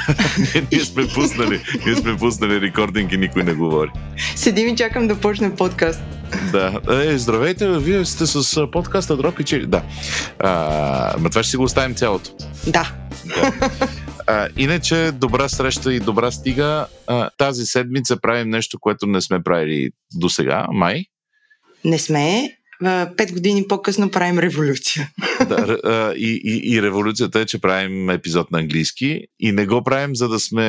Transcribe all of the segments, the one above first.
ние сме пуснали, ние сме пуснали рекординг и никой не говори. Седим и чакам да почне подкаст. Да. Е, здравейте, вие сте с подкаста Дроп и Чили. Да. А, ма това ще си го оставим цялото. Да. да. А, иначе, добра среща и добра стига. А, тази седмица правим нещо, което не сме правили до сега, май. Не сме, пет години по-късно правим революция. Да, и, и, и революцията е, че правим епизод на английски и не го правим, за да сме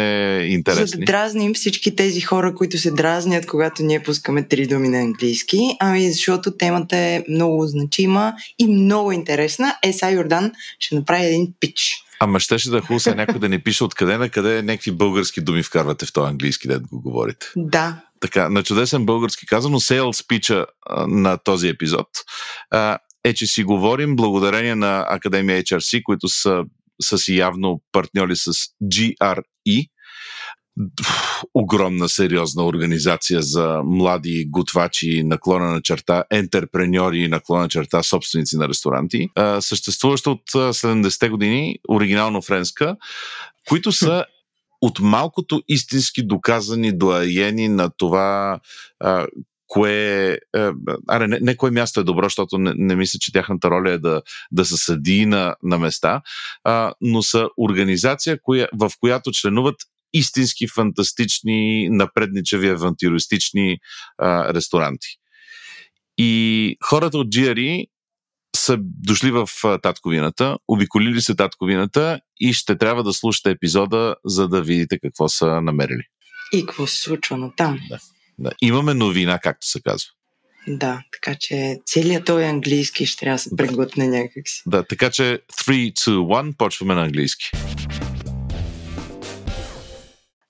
интересни. За да дразним всички тези хора, които се дразнят, когато ние пускаме три думи на английски, ами защото темата е много значима и много интересна. Еса Йордан ще направи един пич. Ама щеше да хуса някой да не пише откъде на къде някакви български думи вкарвате в този английски, да го говорите. Да, така, на чудесен български казано, сейл спича на този епизод. Е, че си говорим благодарение на Академия HRC, които са, са си явно партньори с GRE, огромна сериозна организация за млади готвачи, наклона на черта, ентерпреньори, наклона на черта, собственици на ресторанти, съществуваща от 70-те години, оригинално френска, които са от малкото истински доказани доаени на това а, кое. Аре, не, не кое място е добро, защото не, не мисля, че тяхната роля е да, да са съдии на, на места, а, но са организация, коя, в която членуват истински фантастични, напредничеви, авантюристични а, ресторанти. И хората от GRE са дошли в татковината, обиколили се татковината и ще трябва да слушате епизода, за да видите какво са намерили. И какво се случва на там. Да, да. Имаме новина, както се казва. Да, така че целият този английски ще трябва да се преглътне някакси. Да, така че 3, 2, 1, почваме на английски.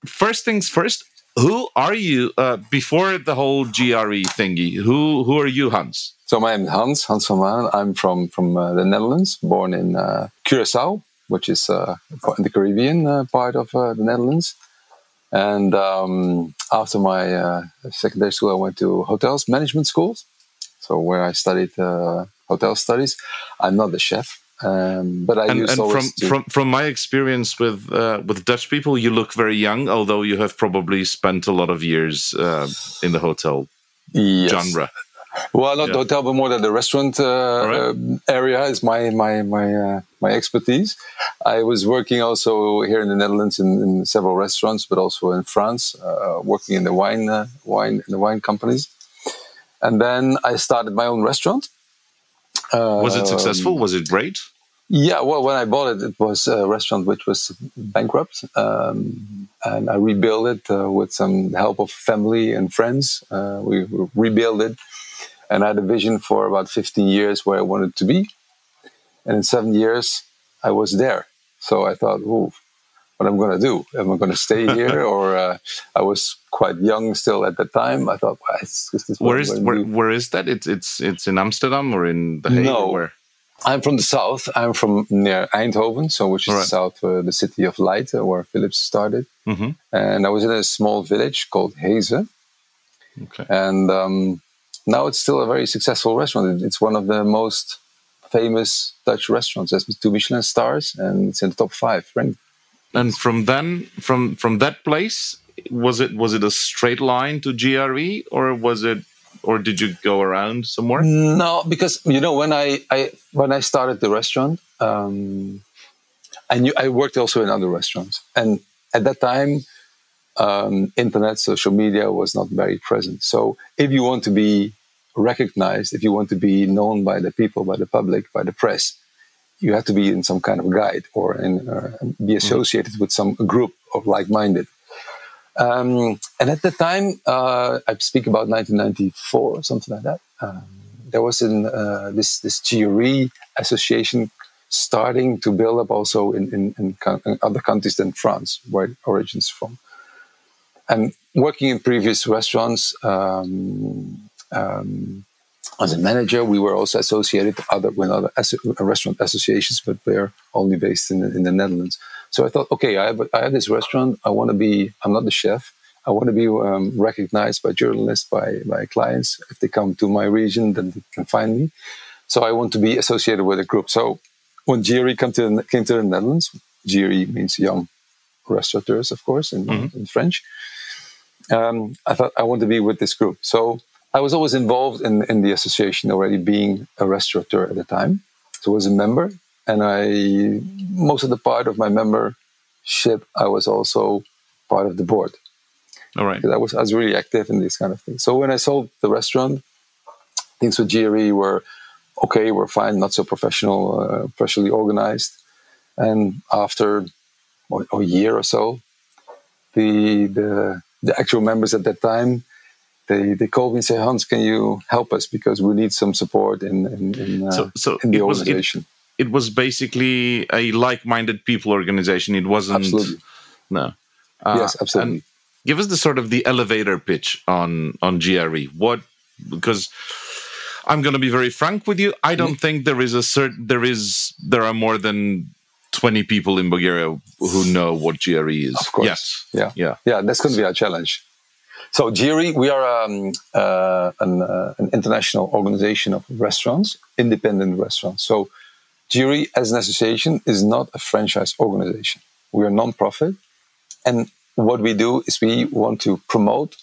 First things first, who are you uh, before the whole JRE thingy? Who who are you, Hans? So my name is Hans Hans van Manen. I'm from from uh, the Netherlands, born in uh, Curacao, which is uh, in the Caribbean uh, part of uh, the Netherlands. And um, after my secondary school, I went to hotels management schools, so where I studied hotel studies. I'm not the chef. Um, but I and, and from, to... from from my experience with uh, with Dutch people, you look very young, although you have probably spent a lot of years uh, in the hotel yes. genre. Well, not yeah. the hotel, but more than the restaurant uh, right. Um, area is my my my uh, my expertise. I was working also here in the Netherlands in, in several restaurants, but also in France, uh, working in the wine wine in the wine companies. And then I started my own restaurant was it successful? Um, was it great? Yeah, well, when I bought it, it was a restaurant which was bankrupt, um, and I rebuilt it uh, with some help of family and friends. Uh, we, we rebuilt it, and I had a vision for about 15 years where I wanted to be, and in seven years I was there. So I thought, "Ooh, what I'm going to do? Am I going to stay here?" or uh, I was quite young still at the time. I thought, well, it's, it's where is where, where is that? It's it's it's in Amsterdam or in The Hague? No, where? I'm from the south. I'm from near Eindhoven, so which is right. south, uh, the city of light, uh, where Philips started. Mm-hmm. And I was in a small village called Heeze. Okay. And um, now it's still a very successful restaurant. It's one of the most famous Dutch restaurants. It has two Michelin stars, and it's in the top five. Right? And from then, from from that place, was it was it a straight line to JRE or was it or did you go around somewhere? No, because you know when I, I when I started the restaurant, um, I knew I worked also in other restaurants, and at that time, um, internet, social media was not very present. So if you want to be recognized, if you want to be known by the people, by the public, by the press, you have to be in some kind of guide or in, uh, be associated mm. with some group of like-minded. Um, and at the time, uh, I speak about 1994 or something like that. Um, there was in uh, this this JRE association starting to build up also in, in, in, in, other countries than France, where it origins from. And working in previous restaurants um, um as a manager, we were also associated other with other restaurant associations, but they're only based in the, in the Netherlands. So I thought, okay, I have, I have this restaurant. I want to be, I'm not the chef. I want to be um, recognized by journalists, by, by clients. If they come to my region, then they can find me. So I want to be associated with a group. So when JRE came to, came to the Netherlands, JRE means young restaurateurs, of course, in, mm-hmm. in French. Um, I thought I want to be with this group. So I was always involved in, in the association already being a restaurateur at the time. So I was a member and I, most of the part of my membership, I was also part of the board. All right. I was, I was really active in these kind of things. So when I sold the restaurant, things with JRE were okay, were fine, not so professional, uh, professionally organized. And after a year or so, the, the, the actual members at that time, they, they called me and said, Hans, can you help us? Because we need some support in, in, in, uh, so, so in the organization. Was, it, it, was basically a like-minded people organization. It wasn't... Absolutely. No. Uh, yes, absolutely give us the sort of the elevator pitch on on JRE. What because I'm going to be very frank with you. I don't mm-hmm. think there is a certain there is there are more than 20 people in Bulgaria who know what JRE is. Of course. Yes. Yeah. Yeah. Yeah. That's going to be our challenge. So JRE, we are um, uh, an, uh, an, international organization of restaurants, independent restaurants. So JRE as an association is not a franchise organization. We are non-profit, and what we do is we want to promote,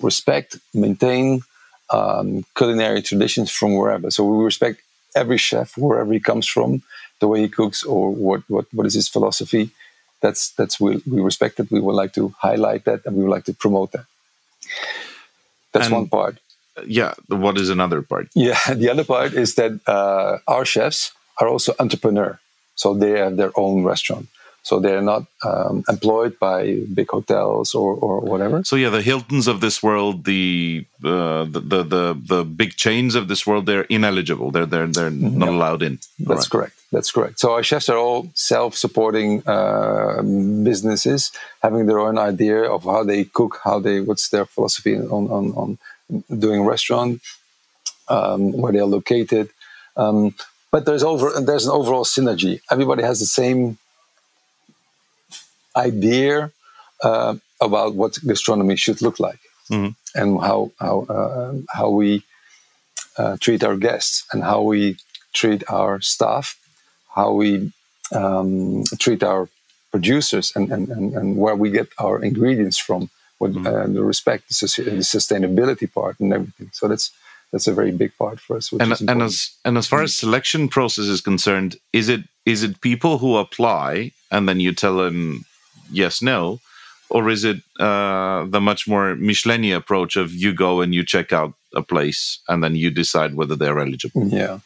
respect, maintain um, culinary traditions from wherever. So we respect every chef wherever he comes from, the way he cooks, or what what, what is his philosophy. That's that's we, we respect it. We would like to highlight that, and we would like to promote that. That's and, one part. Yeah. What is another part? Yeah. The other part is that uh, our chefs are also entrepreneur, so they have their own restaurant. So they're not um, employed by big hotels or, or whatever. So yeah, the Hiltons of this world, the uh, the, the, the the big chains of this world, they're ineligible. They're they're they're mm-hmm. not allowed in. That's right. correct. That's correct. So our chefs are all self-supporting uh, businesses, having their own idea of how they cook, how they what's their philosophy on on, on doing restaurant, um, where they're located. Um, but there's over there's an overall synergy. Everybody has the same idea uh, about what gastronomy should look like mm-hmm. and how how uh, how we uh, treat our guests and how we treat our staff, how we um, treat our producers, and, and, and, and, where we get our ingredients from, with mm-hmm. Uh, the respect, the, the, sustainability part, and everything. So that's that's a very big part for us. and, and as and as far as selection process is concerned, is it is it people who apply and then you tell them yes, no? Or is it uh, the much more Michelin approach of you go and you check out a place and then you decide whether they're eligible? Yeah.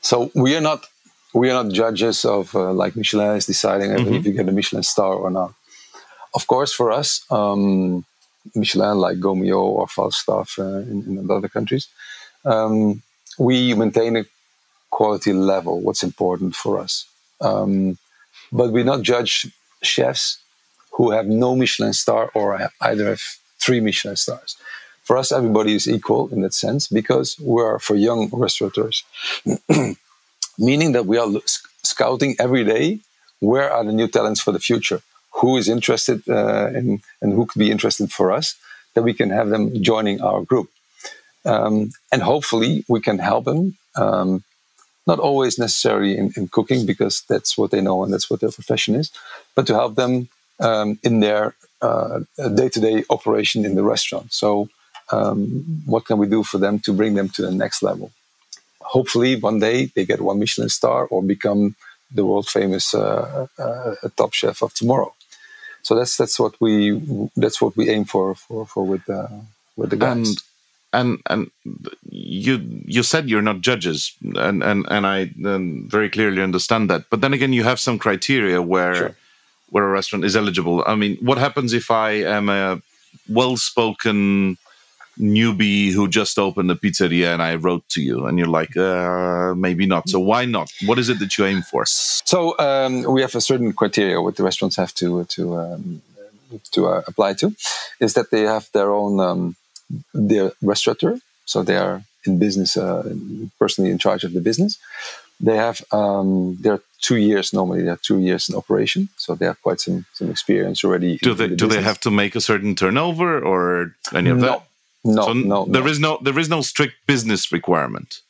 So we are not we are not judges of uh, like Michelin is deciding mm-hmm. if you get a Michelin star or not. Of course, for us, um, Michelin like Gault&Millau or Falstaff uh, in, in, other countries, um, we maintain a quality level. What's important for us, um, but we not judge chefs who have no Michelin star or either have three Michelin stars. For us, everybody is equal in that sense because we are for young restaurateurs, meaning that we are scouting every day where are the new talents for the future, who is interested uh, in, and who could be interested for us, that we can have them joining our group. Um, and hopefully we can help them um, not always necessarily in, in, cooking because that's what they know and that's what their profession is, but to help them um, in their day to day operation in the restaurant. So, um, what can we do for them to bring them to the next level? Hopefully, one day they get one Michelin star or become the world famous uh, uh, top chef of tomorrow. So that's that's what we that's what we aim for for, for with uh, with the guys. And and and you you said you're not judges, and and and I very clearly understand that. But then again, you have some criteria where. Sure where a restaurant is eligible. I mean, what happens if I am a well-spoken newbie who just opened a pizzeria and I wrote to you and you're like, uh, maybe not. So why not? What is it that you aim for? So um, we have a certain criteria what the restaurants have to to um, to uh, apply to, is that they have their own um, their restaurateur. So they are in business, uh, personally in charge of the business. They have um, they're two years normally. They're two years in operation, so they have quite some some experience already. Do they the do they have to make a certain turnover or any of no, that? No, so no, there no. is no there is no strict business requirement.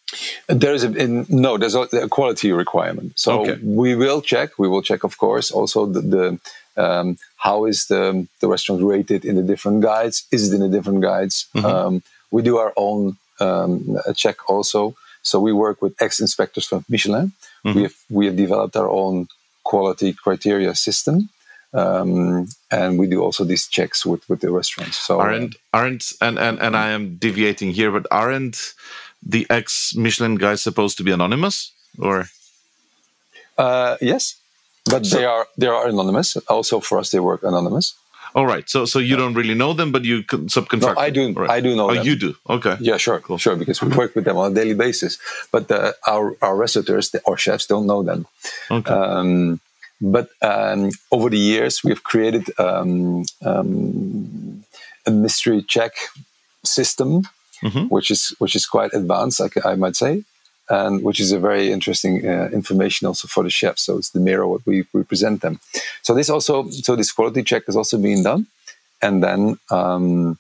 There is a in, no. There's a, a, quality requirement. So okay. we will check. We will check, of course, also the the, Um, how is the the restaurant rated in the different guides? Is it in the different guides? Mhm. Um, we do our own um, check also. So we work with ex inspectors from Michelin. Mhm. We have we have developed our own quality criteria system, um, and we do also these checks with with the restaurants. So aren't aren't and, and and I am deviating here, but aren't the ex Michelin guys supposed to be anonymous? Or uh, yes, but So- they are they are anonymous. Also for us, they work anonymous. All right, so so you don't really know them, but you con- No, subcontract. I do. right? I do know Oh, them. you do. Okay. Yeah, sure, Cool. sure, because we work with them on a daily basis. But uh, our our restaurateurs, the- our chefs, don't know them. Okay. Um, but um, over the years, we've created um, um, a mystery check system, Mhm. which is which is quite advanced, I, I might say, and which is a very interesting uh, information also for the chefs. So it's the mirror what we, we present them. So this also so this quality check is also being done, and then. Um,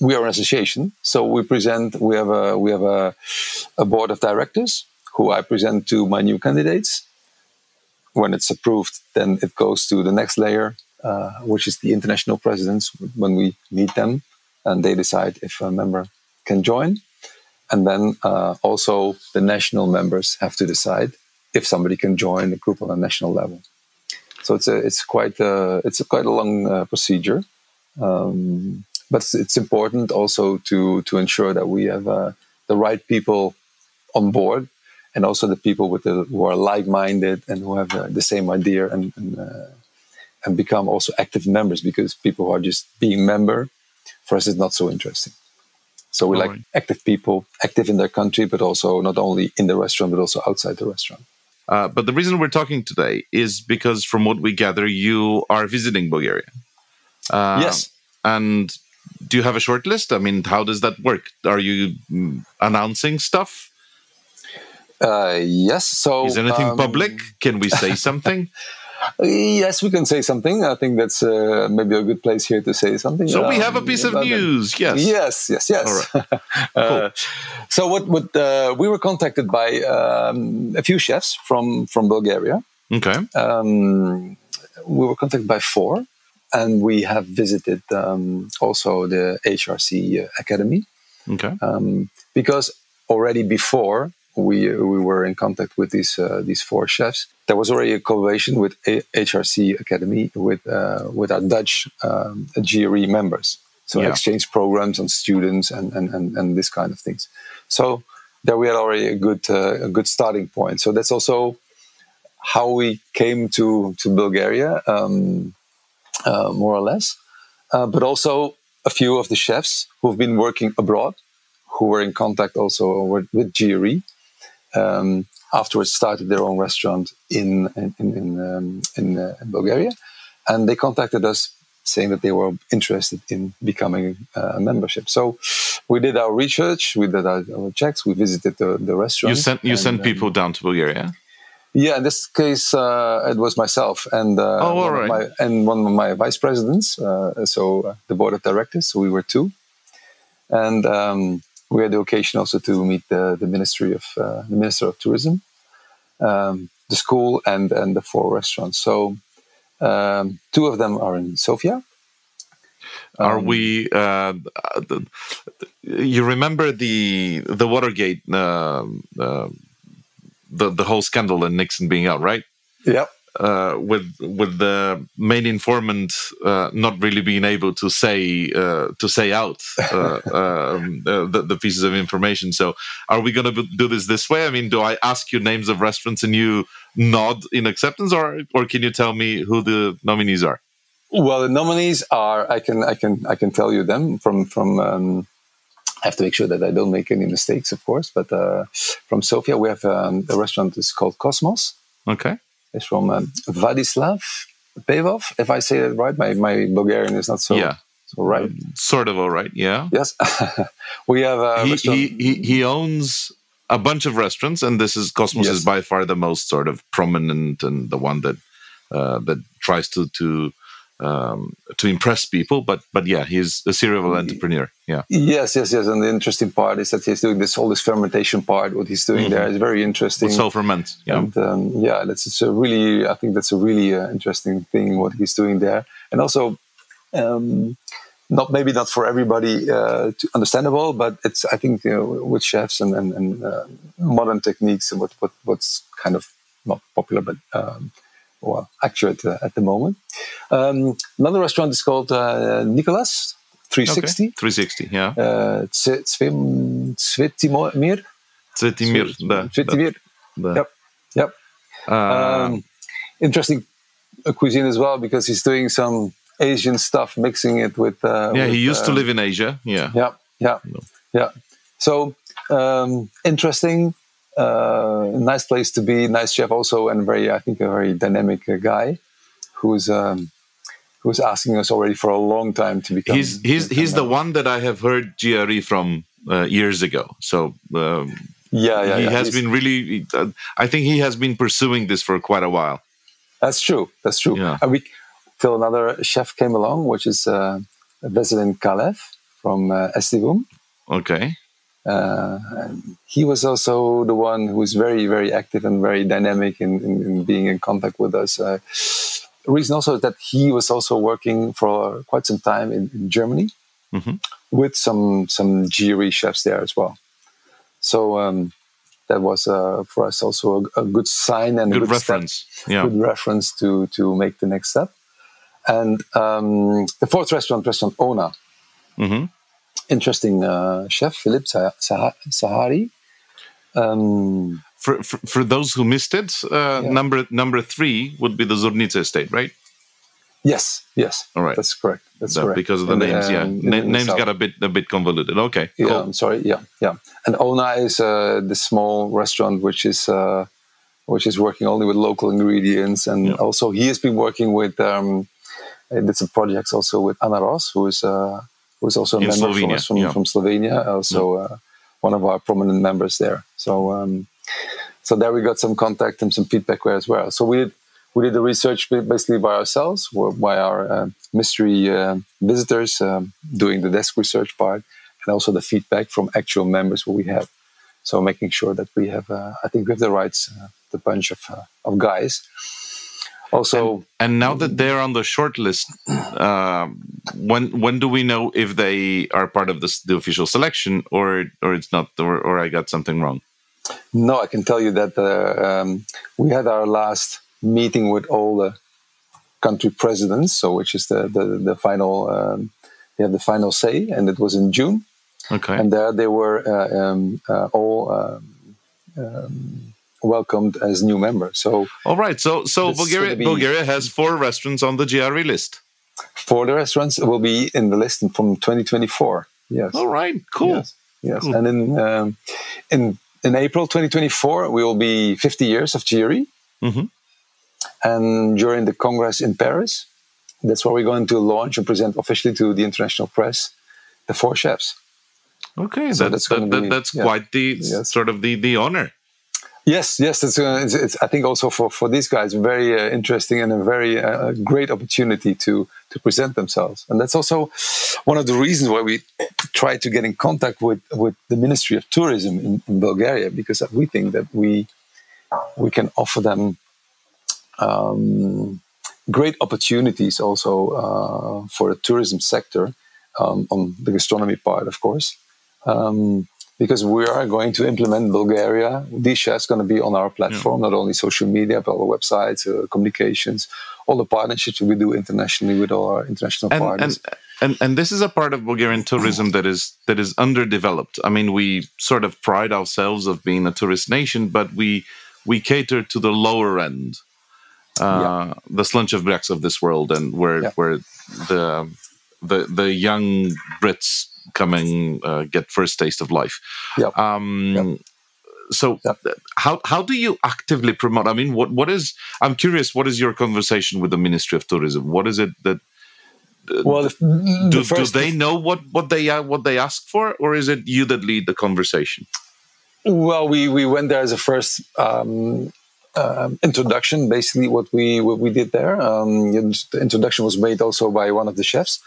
we are an association, so we present. We have a we have a, a board of directors who I present to my new candidates. When it's approved, then it goes to the next layer, uh, which is the international presidents. When we meet them, and they decide if a member can join, and then uh, also the national members have to decide if somebody can join the group on a national level. So it's a it's quite a it's a quite a long uh, procedure. Um, but it's, it's important also to to ensure that we have uh, the right people on board, and also the people with the who are like-minded and who have uh, the same idea and and, uh, and become also active members. Because people who are just being member, for us, is not so interesting. So we like Alright. active people, active in their country, but also not only in the restaurant, but also outside the restaurant. Uh, but the reason we're talking today is because, from what we gather, you are visiting Bulgaria. Uh, yes. And do you have a short list? I mean, how does that work? Are you mm, announcing stuff? Uh, yes. So Is anything um, public? Can we say something? Yes, we can say something. I think that's uh, maybe a good place here to say something. so we um, have a piece of news. Yes. Yes, yes, yes. All uh, so what? What? Uh, we were contacted by um, a few chefs from from Bulgaria. Okay. Um, we were contacted by four, and we have visited um, also the HRC Academy Okay. um, because already before we we were in contact with these uh, these four chefs. There was already a collaboration with a- HRC Academy with uh, with our Dutch um, JRE members. So Yeah. exchange programs on students and, and, and, and this kind of things. So there we had already a good uh, a good starting point. So that's also how we came to to Bulgaria, um, uh, more or less. Uh, but also a few of the chefs who've been working abroad, who were in contact also with, with JRE. Um, afterwards, started their own restaurant in in in, um, in, uh, in Bulgaria, and they contacted us saying that they were interested in becoming uh, a membership. So we did our research, we did our, our checks, we visited the, the restaurant. You sent you and, sent um, people down to Bulgaria. yeah, in this case, uh, it was myself and uh, Oh, one of right. my, and one of my vice presidents. Uh, so uh, the board of directors. So we were two, and um, we had the occasion also to meet the, the ministry of uh, the minister of tourism, um, the school, and and the four restaurants. So um, two of them are in Sofia. Are Um, we? Uh, the, you remember the the Watergate, uh, uh, the the whole scandal and Nixon being out, right? Yeah. Uh, with with the main informant uh, not really being able to say uh, to say out uh, um, uh, the, the pieces of information. So, are we going to do this this way? I mean, do I ask you names of restaurants and you nod in acceptance, or or can you tell me who the nominees are? Well, the nominees are I can I can I can tell you them from from. Um, I have to make sure that I don't make any mistakes, of course. But uh, from Sofia, we have um, a restaurant is called Cosmos. Okay. It's from um, Vladislav Pevov, if I say it right. My my Bulgarian is not so yeah. so right. Sort of all right. Yeah. Yes, we have a he, restaurant. he, he he owns a bunch of restaurants, and this is Cosmos Yes. is by far the most sort of prominent and the one that uh, that tries to to um, to impress people. But but yeah, he's a serial entrepreneur. Yeah. Yes, yes, yes. And the interesting part is that he's doing this all this fermentation part. What he's doing mm-hmm. there is very interesting. Self ferment. Yeah. And um, yeah, that's it's a really. I think that's a really uh, interesting thing what he's doing there, and also. Um, not maybe not for everybody uh, understandable, but it's I think you know, with chefs and, and, and uh, modern techniques and what, what what's kind of not popular, but um, well accurate uh, at the moment. Um, another restaurant is called uh, Nicholas 360. Okay. 360, yeah. Uh, Svetimir. Svetimir, да. Svetimir. Yep, yep. Uh, um, interesting cuisine as well because he's doing some Asian stuff, mixing it with. Uh, yeah, with, he used uh, to live in Asia. Yeah. Yeah, yeah, no. yeah. So um, interesting, uh, nice place to be, nice chef also, and very, I think, a very dynamic uh, guy, who's. Um, who's asking us already for a long time to become. He's he's become he's the one that I have heard JRE from uh, years ago. So um, yeah, yeah, he yeah. has He's- been really. Uh, I think he has been pursuing this for quite a while. That's true. That's true. Yeah. And we till another chef came along, which is uh, Veselin Kalev from uh, Estivum. Okay. Uh, he was also the one who is very, very active and very dynamic in, in, in being in contact with us. Uh, the reason also is that he was also working for quite some time in, in Germany Mhm. with some some JRE chefs there as well. So um, that was uh, for us also a, a good sign and a Good good step reference. Yeah. good reference to to make the next step. And um, the fourth restaurant, restaurant Ona, hmm interesting uh, chef Philip Sah- Sah- Sahari. Um, For, for for those who missed it, uh, Yeah. number number three would be the Zornica estate, right? yes, yes, All right. that's correct. That's So correct. because of the names, yeah, um, Na- in names got a bit a bit convoluted. Okay, Yeah, cool. I'm sorry. Yeah, yeah. And Ona is uh, the small restaurant which is uh, which is working only with local ingredients, and Yeah. also he has been working with. Um, did some projects also with Ana Roš, who is uh, who is also a In member from, Slovenia, us from, yeah. from Slovenia, also uh, one of our prominent members there. So um, so there we got some contact and some feedback there as well. So we did we did the research basically by ourselves, by our uh, mystery uh, visitors um, doing the desk research part, and also the feedback from actual members what we have. So making sure that we have, uh, I think we have the rights, uh, the bunch of uh, of guys. Also, And now that they're on the short list, um, when when do we know if they are part of this, the official selection or or it's not, or, or I got something wrong? no, I can tell you that uh, um, we had our last meeting with all the country presidents, so which is the the, the final. Um, they have the final say, and it was in June. Okay. and there they were uh, um, uh, all um, um, welcomed as new members. So All right. So so Bulgaria be- Bulgaria has four restaurants on the JRE list. Four the restaurants, will be in the list from 2024. Yes. All right. Cool. Yes. Yes. Cool. And in um, in in April 2024, we will be 50 years of JRE. Mhm. And during the Congress in Paris, that's where we're going to launch and present officially to the international press the four chefs. Okay. So that's that's that, be- that's yeah. quite the Yes. sort of the the honor. Yes, yes, it's, uh, it's, it's I think also for, for these guys very uh, interesting and a very uh, great opportunity to to present themselves, and that's also one of the reasons why we try to get in contact with with the Ministry of Tourism in, in Bulgaria because we think that we we can offer them um, great opportunities also uh, for the tourism sector um, on the gastronomy part, of course. Um, because we are going to implement Bulgaria. Disha is going to be on our platform, not only social media, but our websites, uh, communications, all the partnerships we do internationally with all our international and, partners. and and and this is a part of Bulgarian tourism that is that is underdeveloped. I mean, we sort of pride ourselves of being a tourist nation, but we we cater to the lower end, uh, the Slanchev Bryags of this world, and where Yeah. where the the the young Brits coming uh, get first taste of life. Yep. Um, Yep. So Yep. how how do you actively promote? I mean, what what is? I'm curious. What is your conversation with the Ministry of Tourism? What is it that well, the, do, the first, do they know what what they uh, what they ask for, or is it you that lead the conversation? Well, we, we went there as a first um, um, introduction, basically what we what we did there. Um, the introduction was made also by one of the chefs,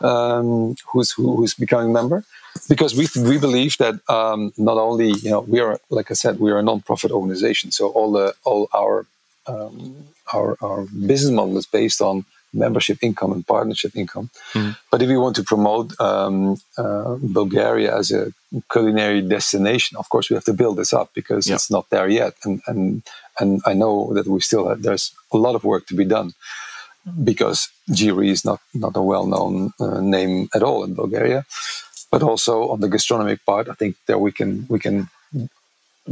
um, who's who, who's becoming member, because we we believe that um, not only you know we are like I said we are a non-profit organization, so all the all our um, our our business model is based on membership income and partnership income. Mm. But if we want to promote um, uh, Bulgaria as a culinary destination, of course we have to build this up because yeah. it's not there yet. And and and I know that we still have, there's a lot of work to be done because JRE is not not a well-known uh, name at all in Bulgaria. But also on the gastronomic part, I think that we can we can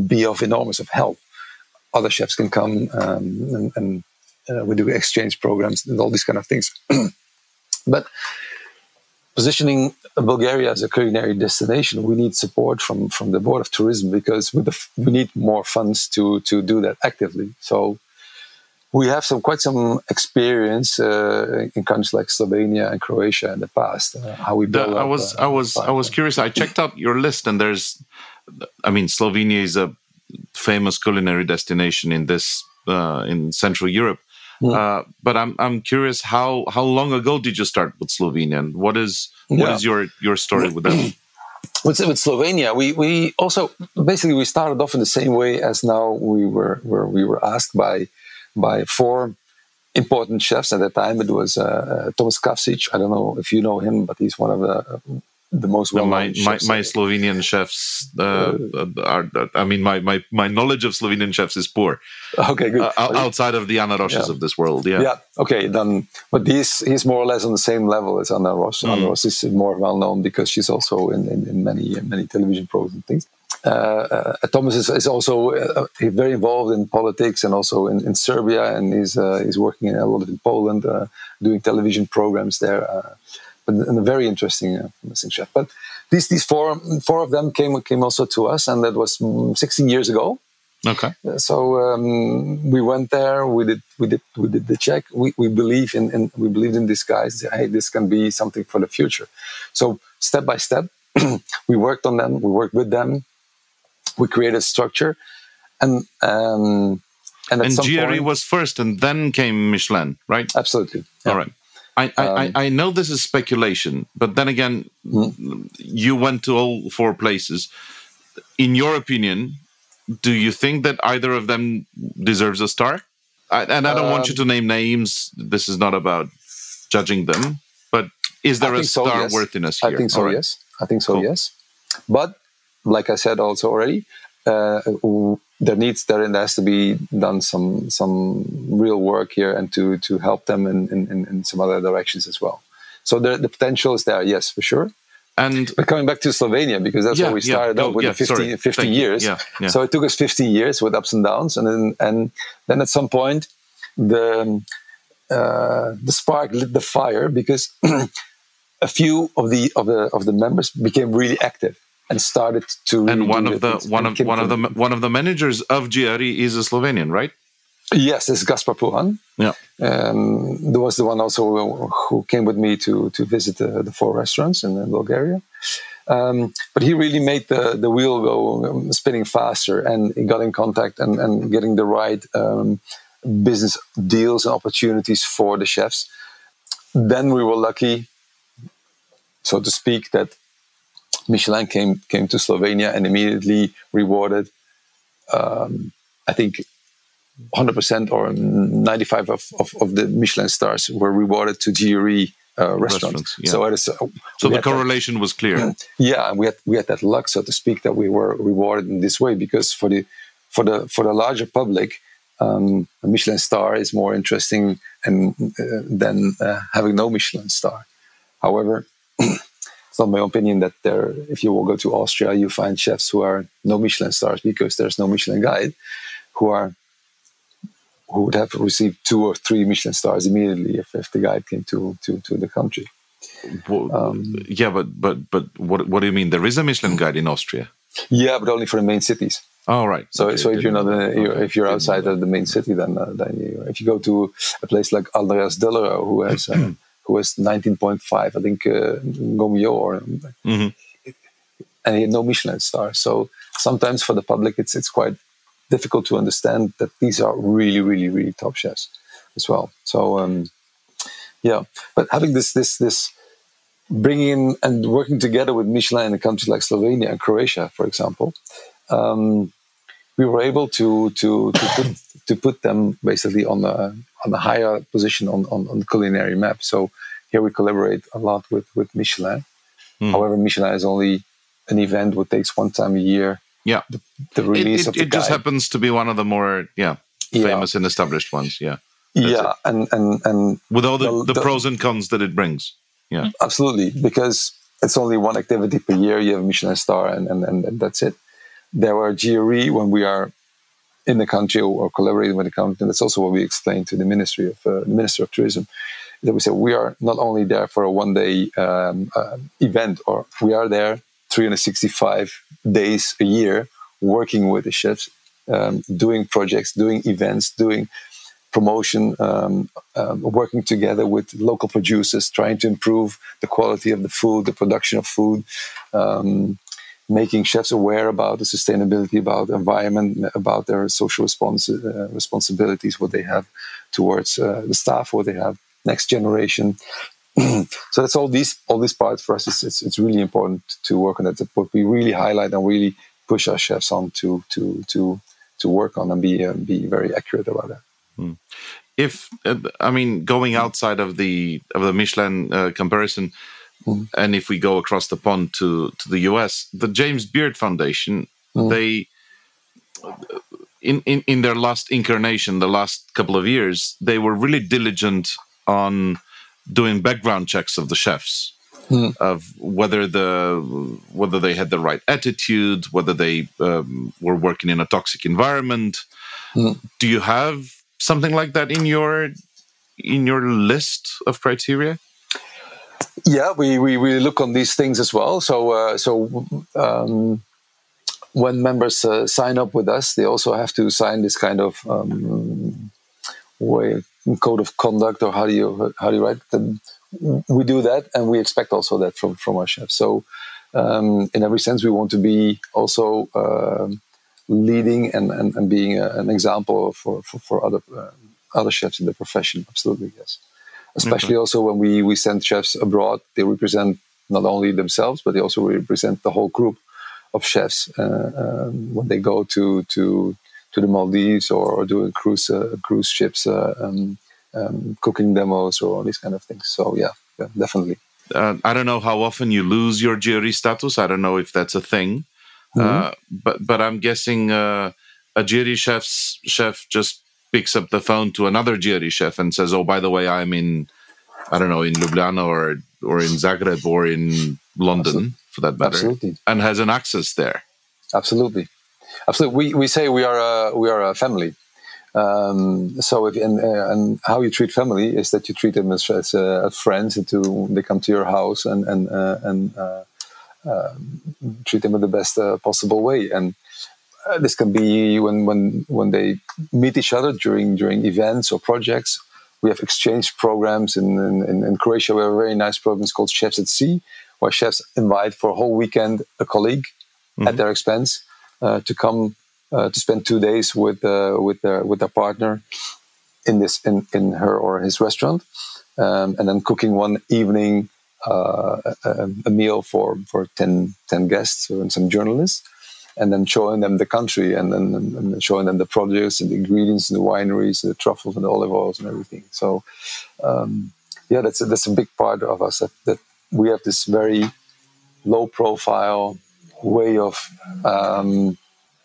be of enormous of help. Other chefs can come um, and, and uh, we do exchange programs and all these kind of things. but positioning Bulgaria as a culinary destination, we need support from from the Board of Tourism because the, we need more funds to to do that actively. So we have some quite some experience uh, in countries like Slovenia and Croatia in the past. Uh, how we build. The, I was uh, I was I was curious. I checked out your list, and there's, I mean, Slovenia is a famous culinary destination in this uh, in Central Europe. Uh, but I'm I'm curious how how long ago did you start with Slovenia and what is what yeah. is your your story with them? with, with Slovenia, we, we also basically we started off in the same way as now we were where we were asked by by four important chefs at that time. It was uh, uh Thomas Kavčič. I don't know if you know him, but he's one of the the most well my, my, my Slovenian chefs uh, uh, are I mean my, my my knowledge of Slovenian chefs is poor. Okay, good. Uh, outside of the Ana Rošes yeah. of this world, yeah. Yeah. Okay, then but he's he's more or less on the same level as Ana Roš. Mm. Ana Roš is more well known because she's also in, in, in many many television programs and things. Uh, uh, Thomas is, is also uh, very involved in politics and also in, in Serbia, and he's he's working in, a lot in Poland, doing television programs there and a very interesting, uh, interesting chef. But these these four four of them came came also to us, and that was mm, 16 years ago. Okay. Uh, so um, we went there. We did we did we did the check. We, we believe in, in we believed in this guys. Hey, this can be something for the future. So step by step, we worked on them. We worked with them. We created structure, and um, and, and JRE was first, and then came Michelin, right? Absolutely. Yeah. All right. I, I, um, I, know this is speculation, but then again, mm. you went to all four places. In your opinion, do you think that either of them deserves a star? I, and I don't um, want you um, to name names. This is not about judging them, but is there a star so, yes. worthiness here? I think so. Right. Yes, I think so. Cool. Yes, but like I said also already, uh, there needs there, has to be done some some real work here and to to help them in in, in some other directions as well. So the, the potential is there, yes, for sure. And but coming back to Slovenia, because that's yeah, where we started yeah, with yeah, 50, 50 years. Yeah, yeah. So it took us 15 years with ups and downs, and then and then at some point, the uh, the spark lit the fire because a few of the of the of the members became really active and started to. And one of the one of one of the one of the managers of JRE is a Slovenian, right? Yes, it's Gaspar Puhan. Yeah, um, there was the one also who came with me to to visit the, the four restaurants in, in Bulgaria. Um, but he really made the, the wheel go um, spinning faster and he got in contact and, and getting the right um, business deals and opportunities for the chefs. Then we were lucky, so to speak, that Michelin came came to Slovenia and immediately rewarded. Um, I think 100% or 95 of, of, of, the Michelin stars were rewarded to JRE uh, restaurants. Yeah. So, uh, so the correlation that, was clear. Yeah, we had we had that luck, so to speak, that we were rewarded in this way because for the for the for the larger public, um, a Michelin star is more interesting and uh, than uh, having no Michelin star. However, it's not my opinion that there, if you will go to Austria, you find chefs who are no Michelin stars because there's no Michelin guide, who are who would have received two or three Michelin stars immediately if, if the guide came to to, to the country. Well, um, yeah, but but but what what do you mean? There is a Michelin guide in Austria. Yeah, but only for the main cities. Oh right. So okay, so if you're not okay. if you're outside of the main city, then uh, then you, if you go to a place like Andreas Döllerer, who has uh, who was 19.5, I think, uh, Gault&Millau, or mm-hmm. and he had no Michelin star. So sometimes for the public, it's it's quite difficult to understand that these are really, really, really top chefs as well. So um, yeah, but having this this this bringing in and working together with Michelin in a country like Slovenia and Croatia, for example, um, we were able to to to put to put them basically on a on a higher position on, on, on the culinary map. So here we collaborate a lot with with Michelin. Mm. However, Michelin is only an event which takes one time a year. Yeah, the, the release it, it, of the it just happens to be one of the more yeah famous yeah. and established ones. Yeah, That's yeah, it. and and and with all the, the, the, pros and cons that it brings. Yeah, absolutely, because it's only one activity per year. You have a Michelin star, and and, and that's it. There are JRE when we are in the country or collaborating with the country. And that's also what we explained to the Ministry of uh, the Minister of Tourism. That we said we are not only there for a one day um, uh, event, or we are there 365 days a year working with the chefs, um, doing projects, doing events, doing promotion, um, um, working together with local producers, trying to improve the quality of the food, the production of food, um, making chefs aware about the sustainability, about the environment, about their social responsi- uh, responsibilities, what they have towards uh, the staff, what they have next generation. so that's all these all these parts for us. It's, it's, it's really important to work on that. But we really highlight and really push our chefs on to to to to work on and be uh, be very accurate about that. Hmm. If uh, I mean going outside of the of the Michelin uh, comparison, Mm. And if we go across the pond to, to the US, the James Beard Foundation, mm. they in, in, in their last incarnation, the last couple of years, they were really diligent on doing background checks of the chefs. Mm. Of whether the whether they had the right attitude, whether they um, were working in a toxic environment. Mm. Do you have something like that in your in your list of criteria? Yeah, we, we, we look on these things as well. So uh, so um, when members uh, sign up with us, they also have to sign this kind of um, way code of conduct, or how do you how do you write them? We do that, and we expect also that from from our chefs. So um, in every sense, we want to be also uh, leading and, and, and being an example for for, for other uh, other chefs in the profession. Absolutely, yes especially mm-hmm. also when we, we send chefs abroad. They represent not only themselves, but they also represent the whole group of chefs uh, um, when they go to to to the Maldives or, doing cruise uh, cruise ships, uh, um, um, cooking demos or all these kind of things. So yeah, yeah definitely. Uh, I don't know how often you lose your JRE status. I don't know if that's a thing, mm-hmm. Uh, but but I'm guessing uh, a JRE chef's chef just picks up the phone to another JRE chef and says, "Oh, by the way, I'm in, I don't know, in Ljubljana or or in Zagreb or in London Absolutely. for that matter, Absolutely. and has an access there." Absolutely, absolutely. We we say we are a we are a family. Um, so if and, uh, and how you treat family is that you treat them as as, uh, as friends, and to they come to your house and and uh, and uh, um, treat them in the best uh, possible way and uh, this can be when when when they meet each other during during events or projects. We have exchange programs in, in, in Croatia. We have a very nice program called Chefs at Sea, where chefs invite for a whole weekend a colleague mm-hmm. at their expense uh, to come uh, to spend two days with uh, with their with their partner in this in, in her or his restaurant, um, and then cooking one evening uh, a, a, meal for for 10, 10 guests and some journalists and then showing them the country and then and showing them the produce and the ingredients and the wineries, the truffles and the olive oils and everything. So, um, yeah, that's a, that's a big part of us that, that we have this very low profile way of um,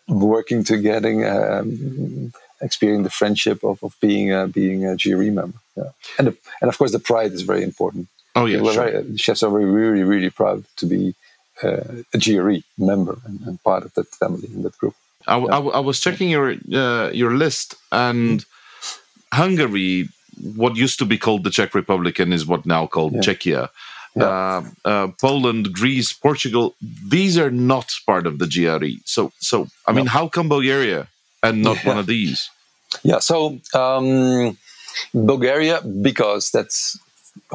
working together, um, experiencing the friendship of, of being a, being a JRE member. Yeah. And the, and of course the pride is very important. Oh yeah, sure. very, chefs are very, really really proud to be a JRE member and, and, part of that family in that group. I, yeah. I, I was checking your uh, your list, and. Hungary, what used to be called the Czech Republic, and is what now called yeah. Czechia. Yeah. Uh, uh, Poland, Greece, Portugal, these are not part of the JRE. So, so I mean, how come Bulgaria and not one of these? Yeah, so um, Bulgaria, because that's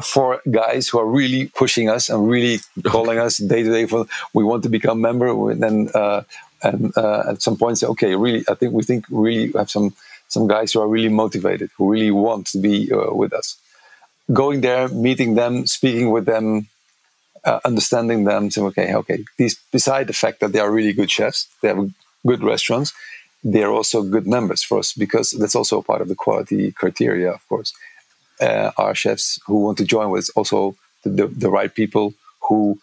for guys who are really pushing us and really calling us day to day for we want to become member then uh, and uh, at some point say, okay, really, I think we think really have some some guys who are really motivated, who really want to be uh, with us. Going there, meeting them, speaking with them, uh, understanding them, saying, okay, okay, these beside the fact that they are really good chefs, they have good restaurants, they're also good members for us because that's also part of the quality criteria, of course. Uh, our chefs who want to join with us also the, the, right people who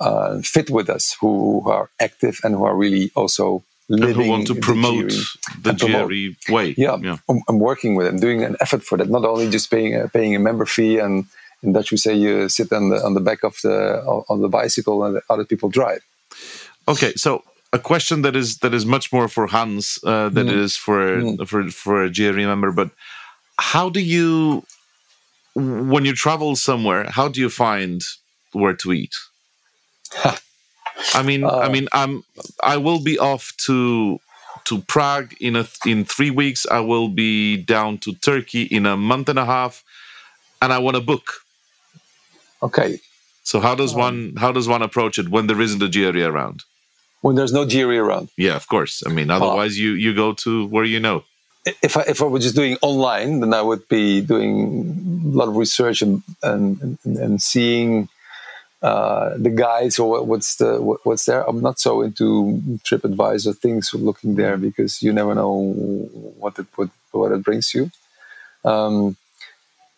uh, fit with us, who are active and who are really also living. And who want to promote the JRE way. Yeah, yeah. I'm, I'm, working with them, doing an effort for that. Not only just paying a, paying a member fee, and in Dutch we say you sit on the on the back of the on the bicycle and other people drive. Okay, so a question that is that is much more for Hans uh, than mm. it is for mm. for for a JRE member. But how do you, when you travel somewhere, how do you find where to eat? I mean, uh, I mean, I'm I will be off to to Prague in a in three weeks. I will be down to Turkey in a month and a half, and I want a book. Okay. So how does um, one how does one approach it when there isn't a JRE around? When there's no JRE around. Yeah, of course. I mean, otherwise uh, you you go to where you know. If I if I were just doing online, then I would be doing a lot of research and and and, seeing uh, the guides or what's the what, what's there. I'm not so into TripAdvisor things looking there because you never know what it what, what it brings you. Um,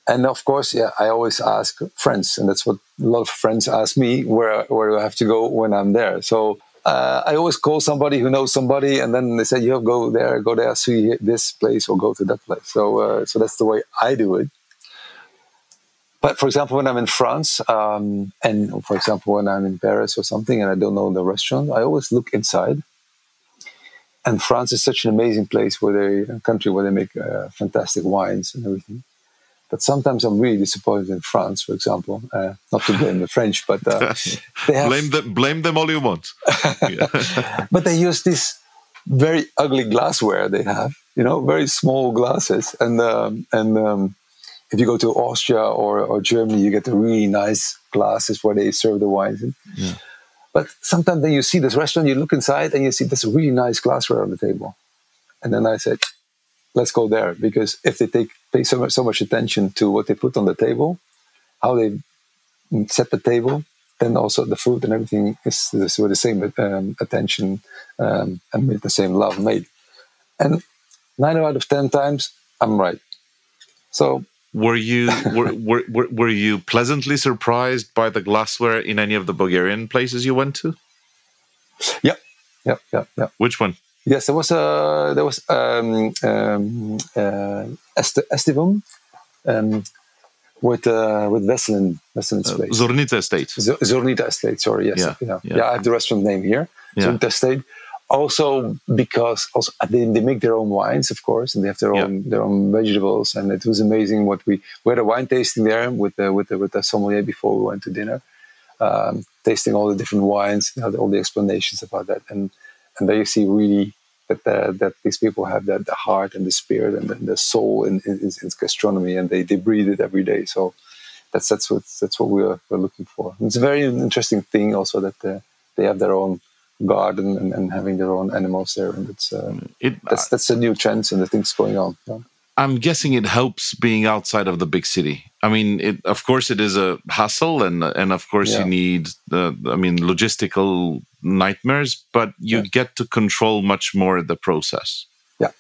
and of course, yeah, I always ask friends, and that's what a lot of friends ask me where where do I have to go when I'm there. So uh, I always call somebody who knows somebody, and then they say, "You have go there, go there, see this place, or go to that place." So, uh, so that's the way I do it. But for example, when I'm in France, um, and for example, when I'm in Paris or something, and I don't know the restaurant, I always look inside. And France is such an amazing place where they, a country where they make uh, fantastic wines and everything. But sometimes I'm really disappointed in France, for example. Uh, not to blame the French, but uh, they have, blame them. Blame them all you want. but they use this very ugly glassware they have. You know, very small glasses, and um, and um, if you go to Austria or, or Germany, you get the really nice glasses where they serve the wines. Yeah. But sometimes then you see this restaurant, you look inside and you see this really nice glassware on the table. And then I said, let's go there because if they take pay so much, so much attention to what they put on the table, how they set the table, then also the food and everything is, is with the same um, attention um, and with the same love made. And nine out of ten times, I'm right. So were you were, were, were, were you pleasantly surprised by the glassware in any of the Bulgarian places you went to? Yeah, yeah, yeah, yeah. Which one? Yes, there was a there was um, um, uh, Estivum um, with uh, with Veselin Veselin's uh, place. Zornita Estate. Z- Zornita Estate. Sorry, yes, yeah, yeah, yeah. yeah I have the restaurant name here. Yeah. Zornita Estate also because also they, they make their own wines of course and they have their own their own vegetables and it was amazing what we we had a wine tasting there with the with the with the sommelier before we went to dinner um, tasting all the different wines you know, all the explanations about that and and there you see really that the, that these people have that the heart and the spirit and the, the soul in, in, in, gastronomy and they, they breathe it every day so that's that's what that's what we're, we're looking for it's a very interesting thing also that uh, they have their own garden and, and having their own animals there, and it's uh, it, that's that's a new trend and the things going on. Yeah. I'm guessing it helps being outside of the big city. I mean, it, of course, it is a hassle, and and of course, yeah. you need the, I mean, logistical nightmares, but you yeah. get to control much more the process. Yeah,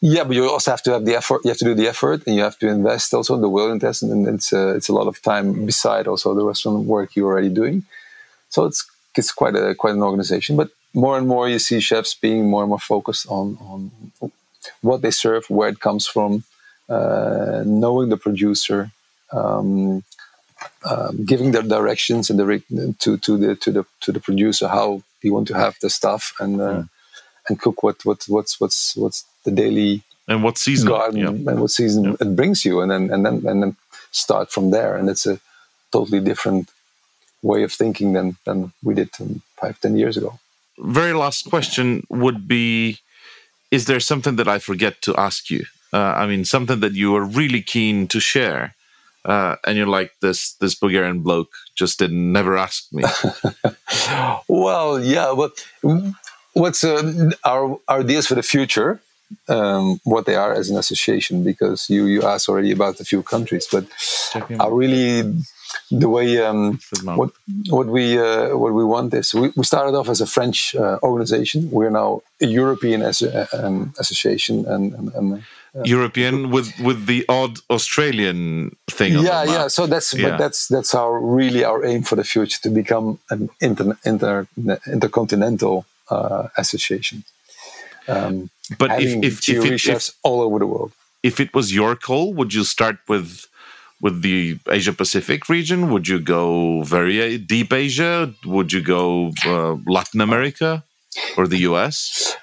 yeah, but you also have to have the effort. You have to do the effort, and you have to invest also the willingness, and it's uh, it's a lot of time beside also the restaurant work you're already doing. So it's it's quite a quite an organization. But more and more, you see chefs being more and more focused on on what they serve, where it comes from, uh, knowing the producer, um, um, giving their directions and the to to the to the to the producer how you want to have the stuff and uh, yeah. and cook what what what's what's what's the daily and what season garden yeah. and what season yeah. it brings you and then and then and then start from there and it's a totally different way of thinking than than we did five ten years ago. Very last question would be: Is there something that I forget to ask you? Uh, I mean, something that you are really keen to share uh, and you're like this this Bulgarian bloke just didn't never ask me. well, yeah, but what's uh, our our ideas for the future? Um, what they are as an association, because you you asked already about a few countries, but are really the way um, what what we uh, what we want is we, we started off as a French uh, organization. We're now a European as, uh, um, association and, and, and European with with the odd Australian thing. Yeah, yeah. So that's yeah. that's that's our really our aim for the future to become an inter, inter intercontinental uh, association. Um, but if if, if, it, if, all over the world. If it was your call, would you start with with the Asia Pacific region? Would you go very deep Asia? Would you go uh, Latin America or the US?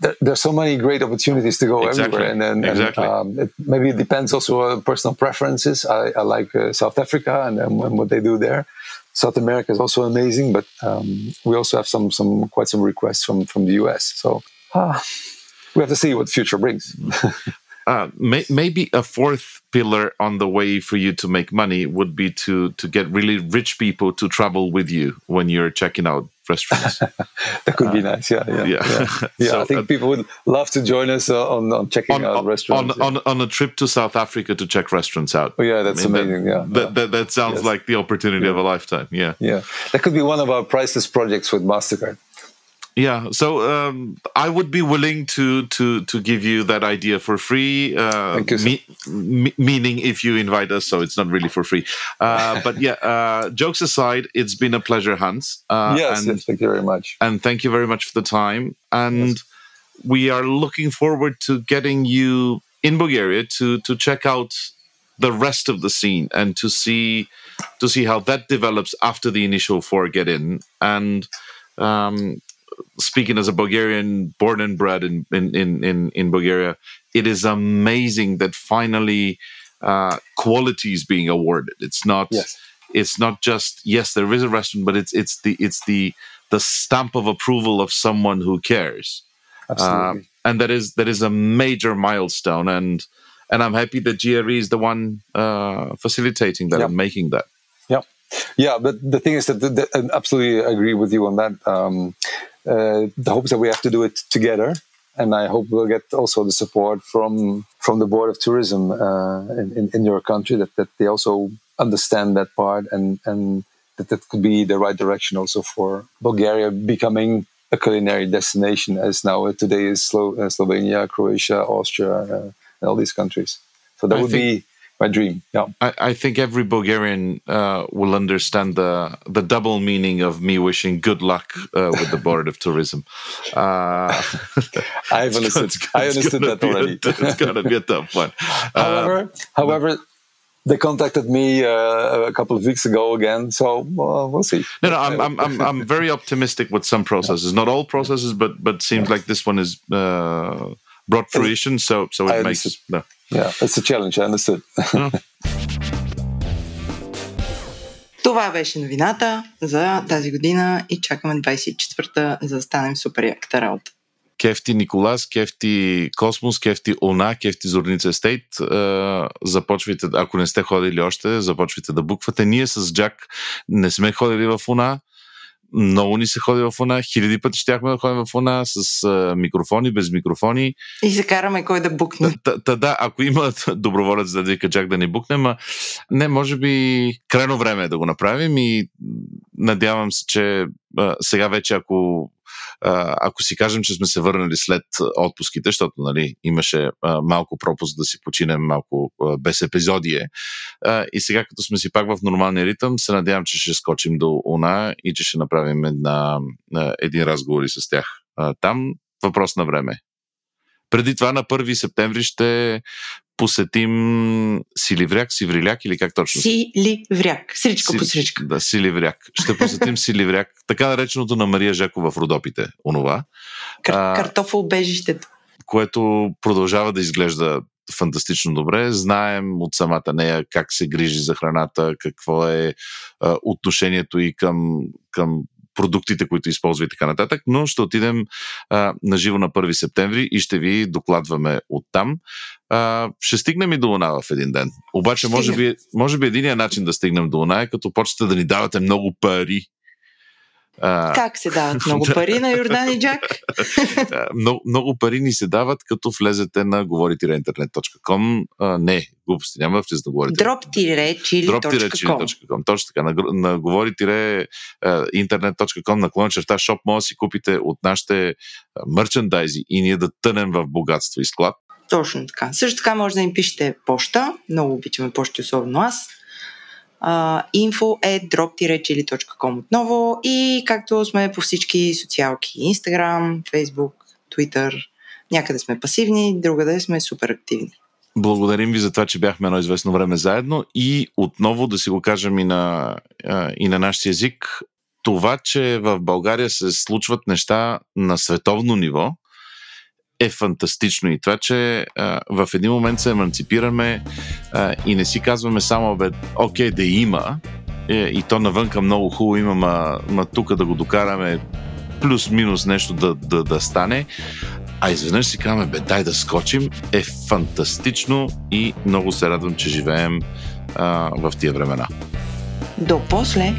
there, there's so many great opportunities to go exactly. everywhere, and then exactly. um, it, maybe it depends also on personal preferences. I, I like uh, South Africa and, and, what they do there. South America is also amazing, but um, we also have some some quite some requests from from the US. So uh, we have to see what the future brings. uh, may, maybe a fourth pillar on the way for you to make money would be to to get really rich people to travel with you when you're checking out restaurants. that could uh, be nice. Yeah, yeah, yeah. yeah. yeah so, I think uh, people would love to join us uh, on, on checking on, out restaurants. On, yeah. on, on a trip to South Africa to check restaurants out. Oh yeah, that's I mean, amazing. That, yeah, that, that, that sounds yes. like the opportunity of a lifetime. Yeah, yeah. That could be one of our priceless projects with Mastercard. Yeah, so um, I would be willing to to to give you that idea for free. Uh, Thank you. Me, me, meaning, if you invite us, so it's not really for free. Uh, but yeah, uh, jokes aside, it's been a pleasure, Hans. Uh, yes, and, yes, thank you very much. And thank you very much for the time. And yes. we are looking forward to getting you in Bulgaria to to check out the rest of the scene and to see to see how that develops after the initial four get in and. Um, speaking as a Bulgarian, born and bred in in in in, Bulgaria, it is amazing that finally uh, quality is being awarded. It's not. Yes. It's not just yes, there is a restaurant, but it's it's the it's the the stamp of approval of someone who cares. Absolutely. Uh, and that is that is a major milestone, and and I'm happy that JRE is the one uh, facilitating that yep. and making that. Yeah, yeah. But the thing is that, I absolutely agree with you on that. Um, uh, the hope is that we have to do it together and I hope we'll get also the support from from the board of tourism uh, in, in, your country that, that they also understand that part and and that that could be the right direction also for Bulgaria becoming a culinary destination as now today is Slo- uh, Slovenia, Croatia, Austria, uh, and all these countries. So that I would be my dream. Yeah, I, I think every Bulgarian uh, will understand the the double meaning of me wishing good luck uh, with the board of tourism. Uh, I've understood. I understood that already. A, it's gonna be a tough one. however, um, however. They contacted me uh, a couple of weeks ago again, so we'll see. No, no, I'm, I'm, I'm, I'm very optimistic with some processes. Not all processes, but but seems yeah. like this one is uh, brought fruition. So so it makes no. Yeah, it's a challenge, I understood. Това беше новината за тази година и чакаме 24-та, за да станем супер яката работа. Кефти Николас, кефти Космос, кефти Она, кефти Зорница Естейт. Започвайте, ако не сте ходили още, започвайте да буквате. Ние с Джак не сме ходили в Она много ни се ходи в она, хиляди пъти щяхме да ходим в она с а, микрофони, без микрофони. И се караме кой да букне. Та, та, да, ако има доброволец да вика чак да ни букнем, а не, може би крайно време е да го направим и надявам се, че а, сега вече ако ако си кажем, че сме се върнали след отпуските, защото нали, имаше малко пропуск да си починем малко без епизодие. И сега, като сме си пак в нормалния ритъм, се надявам, че ще скочим до УНА и че ще направим една, един разговор и с тях. Там въпрос на време. Преди това на 1 септември ще посетим Силивряк, Сивриляк или как точно? Силивряк. Сричка Си, по сричка. Да, Силивряк. Ще посетим Силивряк, така нареченото на Мария Жекова в Родопите, онова. Кар- картофоубежището. Което продължава да изглежда фантастично добре. Знаем от самата нея как се грижи за храната, какво е а, отношението и към, към продуктите, които използва и така нататък, но ще отидем а, на живо на 1 септември и ще ви докладваме оттам. А, ще стигнем и до Луна в един ден. Обаче, може би, може би единият начин да стигнем до Луна е като почнете да ни давате много пари а, как се дават много пари на Йордан и Джак? много, много пари ни се дават, като влезете на. А, не, глупости няма, влез да говорите. Drop-chili.com Точно така. На, на говорите-интернет.com на клона черта шоп може да си купите от нашите мерчендайзи и ние да тънем в богатство и склад. Точно така. Също така може да им пишете почта. Много обичаме почти, особено аз uh, info at drop-chili.com отново и както сме по всички социалки Instagram, Facebook, Twitter, някъде сме пасивни, другаде сме супер активни. Благодарим ви за това, че бяхме едно известно време заедно и отново да си го кажем и на, и на нашия език. Това, че в България се случват неща на световно ниво, е фантастично. И това, че а, в един момент се еманципираме а, и не си казваме само, бе, окей, да има, е, и то навънка много хубаво има, ма, ма тук да го докараме плюс-минус нещо да, да, да стане, а изведнъж си казваме, бе, дай да скочим, е фантастично и много се радвам, че живеем а, в тия времена. До после!